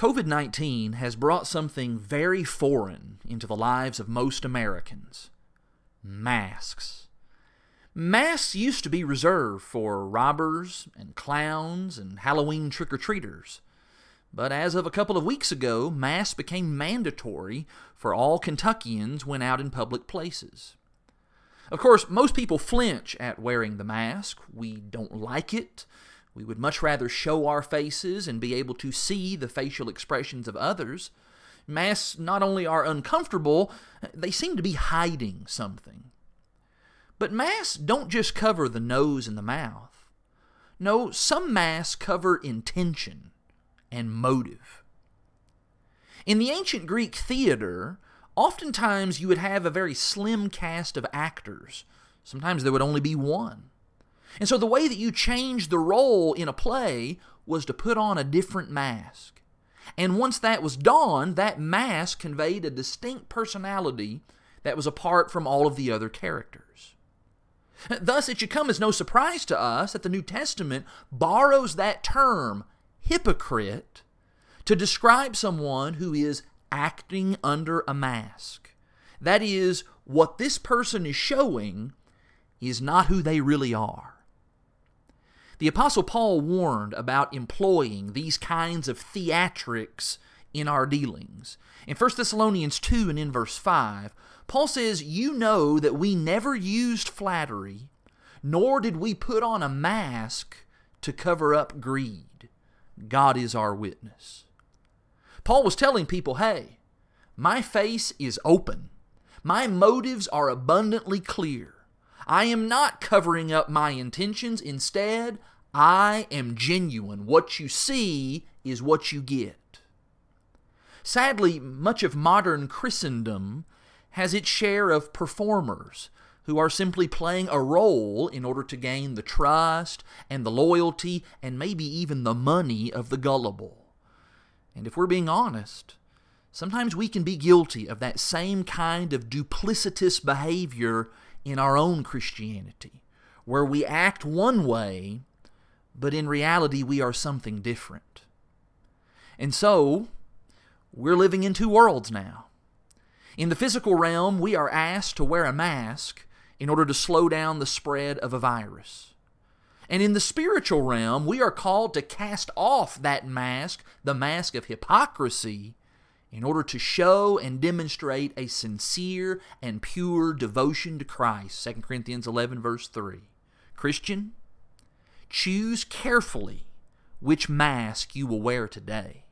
COVID 19 has brought something very foreign into the lives of most Americans masks. Masks used to be reserved for robbers and clowns and Halloween trick or treaters. But as of a couple of weeks ago, masks became mandatory for all Kentuckians when out in public places. Of course, most people flinch at wearing the mask. We don't like it. We would much rather show our faces and be able to see the facial expressions of others. Masks not only are uncomfortable, they seem to be hiding something. But masks don't just cover the nose and the mouth. No, some masks cover intention and motive. In the ancient Greek theater, oftentimes you would have a very slim cast of actors. Sometimes there would only be one. And so the way that you changed the role in a play was to put on a different mask. And once that was donned, that mask conveyed a distinct personality that was apart from all of the other characters. Thus, it should come as no surprise to us that the New Testament borrows that term, hypocrite, to describe someone who is acting under a mask. That is, what this person is showing is not who they really are. The Apostle Paul warned about employing these kinds of theatrics in our dealings. In 1 Thessalonians 2 and in verse 5, Paul says, You know that we never used flattery, nor did we put on a mask to cover up greed. God is our witness. Paul was telling people, Hey, my face is open. My motives are abundantly clear. I am not covering up my intentions. Instead, I am genuine. What you see is what you get. Sadly, much of modern Christendom has its share of performers who are simply playing a role in order to gain the trust and the loyalty and maybe even the money of the gullible. And if we're being honest, sometimes we can be guilty of that same kind of duplicitous behavior in our own Christianity, where we act one way, but in reality we are something different. And so, we're living in two worlds now. In the physical realm, we are asked to wear a mask in order to slow down the spread of a virus. And in the spiritual realm, we are called to cast off that mask, the mask of hypocrisy, in order to show and demonstrate a sincere and pure devotion to Christ. 2 Corinthians 11, verse 3. Christian, choose carefully which mask you will wear today.